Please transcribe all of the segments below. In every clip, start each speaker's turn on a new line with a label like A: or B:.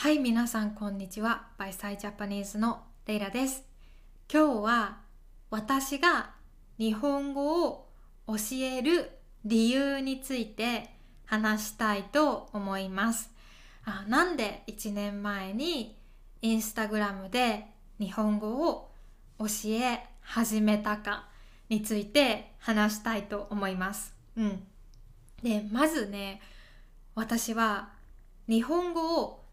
A: はい、皆さんこんにちは。バイサイジャパニーズのレイラです。今日は私が日本語を教える理由について話したいと思います。あなんで1年前にインスタグラムで日本語を教え始めたかについて話したいと思います。うん。で、まずね、私は日本語を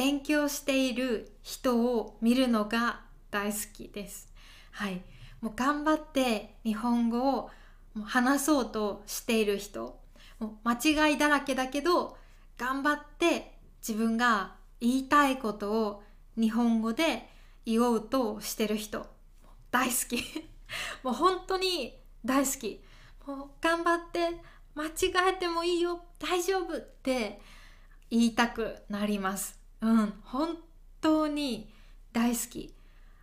A: 勉強している人を見るのが大好きです。はい。もう頑張って日本語を話そうとしている人。もう間違いだらけだけど、頑張って自分が言いたいことを日本語で言おうとしてる人。大好き。もう本当に大好き。もう頑張って間違えてもいいよ大丈夫って言いたくなります。うん、本当に大好き。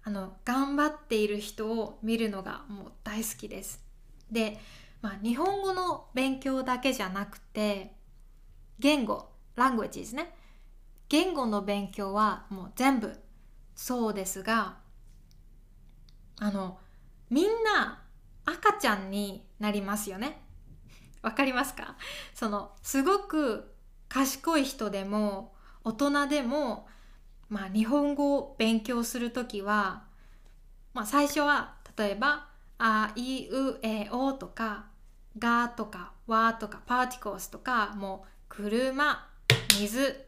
A: あの頑張っている人を見るのがもう大好きです。で、まあ、日本語の勉強だけじゃなくて言語 languages ね言語の勉強はもう全部そうですがあのみんな赤ちゃんになりますよね。わかりますか？そのすごく賢い人でも大人でも、まあ、日本語を勉強する時は、まあ、最初は例えば「あいうえお」とか「が」とか「わ」とかパーティコースとかもう車水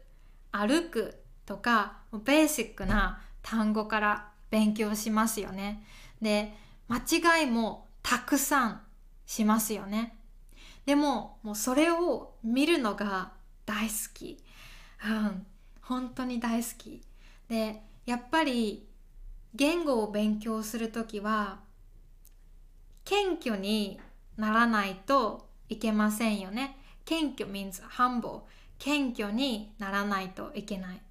A: 歩くとかベーシックな単語から勉強しますよね。で間違いもたくさんしますよね。でももうそれを見るのが大好き。うん、本当に大好き。でやっぱり言語を勉強する時は謙虚にならないといけませんよね。謙虚 means humble 謙虚にならないといけない。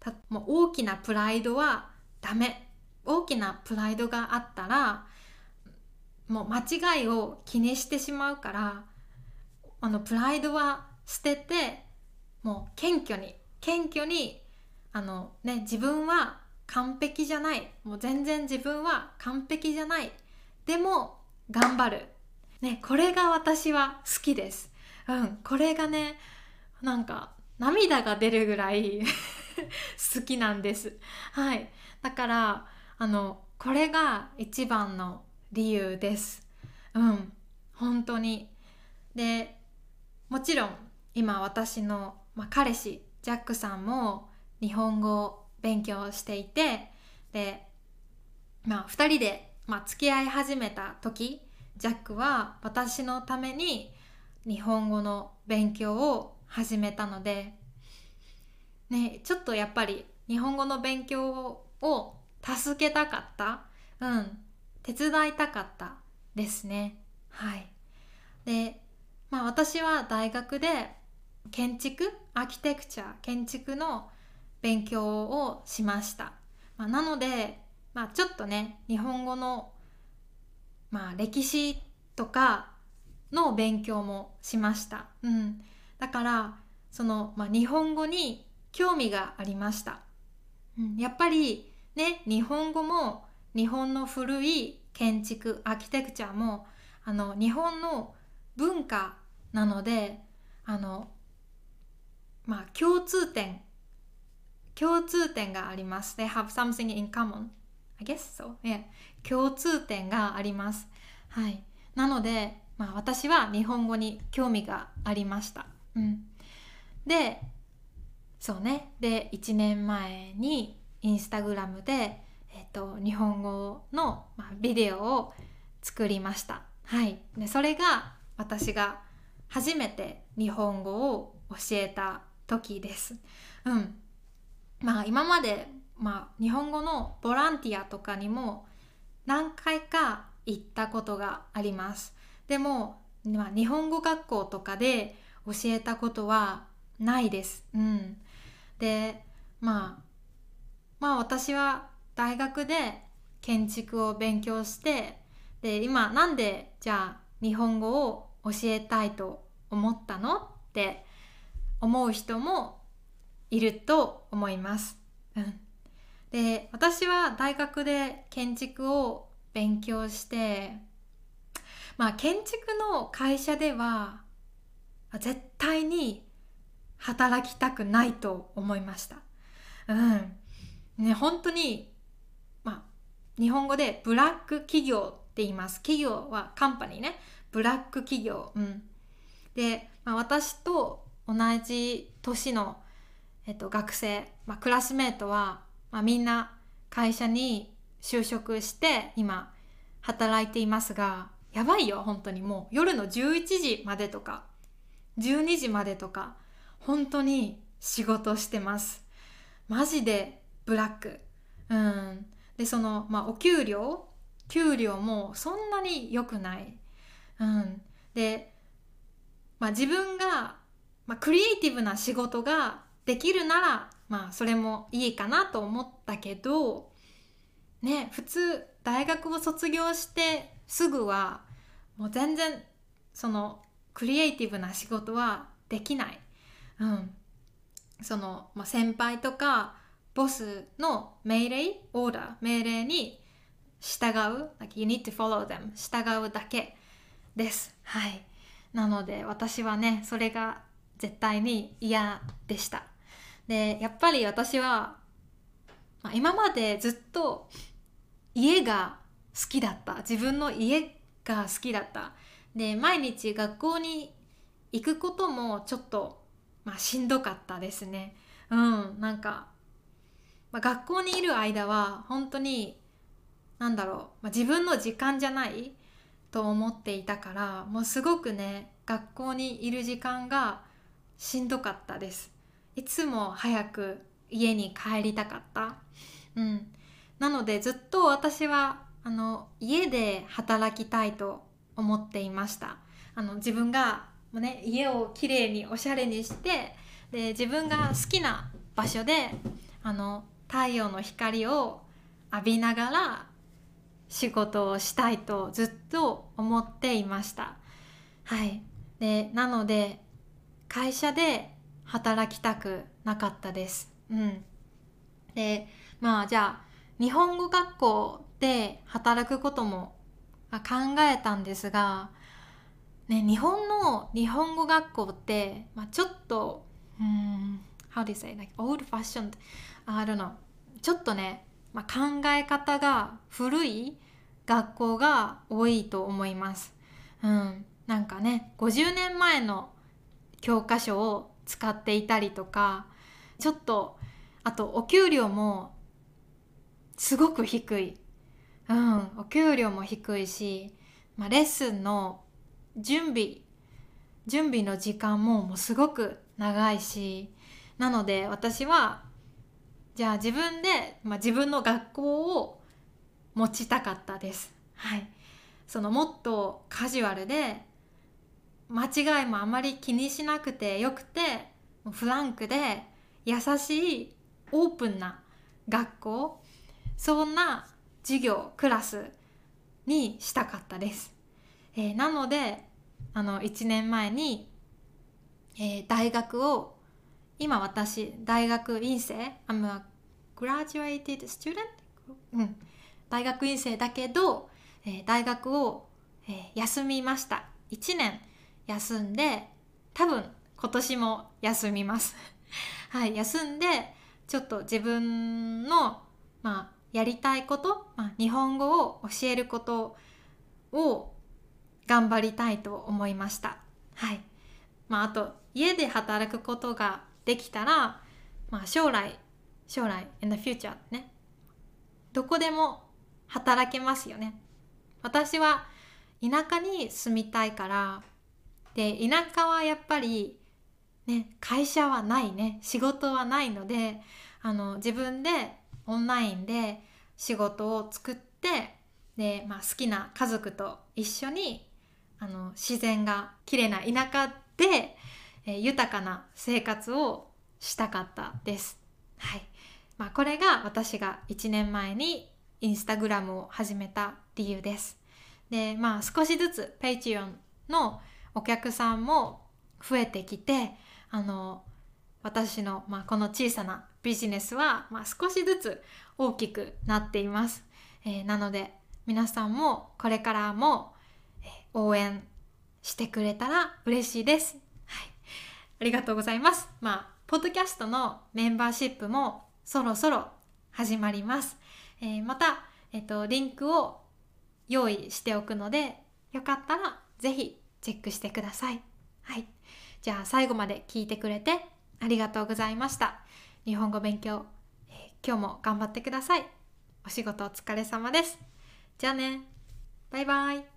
A: たもう大きなプライドはダメ。大きなプライドがあったらもう間違いを気にしてしまうからあのプライドは捨ててもう謙虚に謙虚にあのね自分は完璧じゃない。もう全然自分は完璧じゃない。でも頑張る。ねこれが私は好きです。うんこれがねなんか涙が出るぐらい 好きなんです。はい。だからあのこれが一番の理由です。うん本当に。でもちろん今私の、まあ、彼氏ジャックさんも日本語を勉強していてで、まあ、2人で、まあ、付き合い始めた時ジャックは私のために日本語の勉強を始めたので、ね、ちょっとやっぱり日本語の勉強を助けたかった、うん、手伝いたかったですね。はい。で、まあ私は大学で建築、アーキテクチャ、建築の勉強をしました。まあ、なので、まあちょっとね、日本語の、まあ歴史とかの勉強もしました。うん。だから、その、まあ日本語に興味がありました。うん、やっぱりね、日本語も日本の古い建築、アーキテクチャもあの日本の文化なのであのまあ共通点共通点があります。They have something in common. I guess so. Yeah. 共通点があります。はい。なので、まあ私は日本語に興味がありました。うん。で、そうね。で、1年前にインスタグラムで、えっと、日本語の、まあ、ビデオを作りました。はい。で、それが私が初めて日本語を教えた時です。うん。まあ今まで、まあ、日本語のボランティアとかにも何回か行ったことがあります。でも、まあ、日本語学校とかで教えたことはないです。うん。で、まあ、まあ私は大学で建築を勉強してで今なんでじゃあ日本語を教えたいと思ったの？って思う人もいると思います。うん、で私は大学で建築を勉強してまあ建築の会社では絶対に働きたくないと思いました。うん。ね、本当に、まあ、日本語でブラック企業って言います。企業はカンパニーね。ブラック企業。うん。で、まあ、私と同じ年の、えっと、学生、まあ、クラスメートは、まあ、みんな会社に就職して今働いていますがやばいよ本当に。もう夜の11時までとか12時までとか本当に仕事してます。マジでブラック。うん。でそのまあお給料給料もそんなに良くない。うん。でまあ自分が、まあ、クリエイティブな仕事ができるならまあそれもいいかなと思ったけどね普通大学を卒業してすぐはもう全然そのクリエイティブな仕事はできない。うん、その、まあ、先輩とかボスの命令、オーダー、命令に従う。Like you need to follow them. 従うだけです。はい。なので私はね、それが絶対に嫌でした。で、やっぱり私は、まあ、今までずっと家が好きだった。自分の家が好きだった。で毎日学校に行くこともちょっと、まあ、しんどかったですね。うんなんか、まあ、学校にいる間は本当になんだろう、まあ、自分の時間じゃないと思っていたからもうすごくね学校にいる時間がしんどかったです。いつも早く家に帰りたかった。うん、なのでずっと私はあの家で働きたいと思っていましたあの自分がもう、ね、家をきれいにおしゃれにしてで自分が好きな場所であの太陽の光を浴びながら仕事をしたいとずっと思っていましたはいでなので会社で働きたくなかったです。うん。でまあじゃあ日本語学校で働くことも考えたんですが、ね、日本の日本語学校って、まあ、ちょっとうん how do you say like old fashioned I don't know ちょっとね、まあ、考え方が古い学校が多いと思います。うん、なんかね50年前の教科書を使っていたりとかちょっとあとお給料もすごく低いうん、お給料も低いし、まあ、レッスンの準備準備の時間ももうすごく長いしなので私はじゃあ自分で、まあ、自分の学校を持ちたかったです。はい、そのもっとカジュアルで間違いもあまり気にしなくてよくてフランクで優しいオープンな学校そんな授業クラスにしたかったです、えー、なのであの1年前に、えー、大学を今私大学院生 I'm a graduated student、うん、大学院生だけど、えー、大学を、えー、休みました。1年。休んで多分今年も休みます はい休んでちょっと自分のまあやりたいこと、まあ、日本語を教えることを頑張りたいと思いました。はい。まあ、あと、家で働くことができたら、まあ、将来、将来、in the future ね、どこでも働けますよね。私は田舎に住みたいから、で、田舎はやっぱり、ね、会社はないね、仕事はないので、あの、自分でオンラインで仕事を作ってで、まあ、好きな家族と一緒にあの自然が綺麗な田舎で、えー、豊かな生活をしたかったです。はいまあ、これが私が1年前にインスタグラムを始めた理由です。でまあ少しずつ Patreon のお客さんも増えてきてあの私の、まあ、この小さなビジネスは、まあ、少しずつ大きくなっています、えー、なので皆さんもこれからも、え、応援してくれたら嬉しいです、はい、ありがとうございます。まあポッドキャストのメンバーシップもそろそろ始まります、えー、また、えっと、リンクを用意しておくのでよかったらぜひチェックしてください。はい。じゃあ最後まで聞いてくれてありがとうございました。日本語勉強、えー、今日も頑張ってください。お仕事お疲れ様です。じゃあね。バイバイ。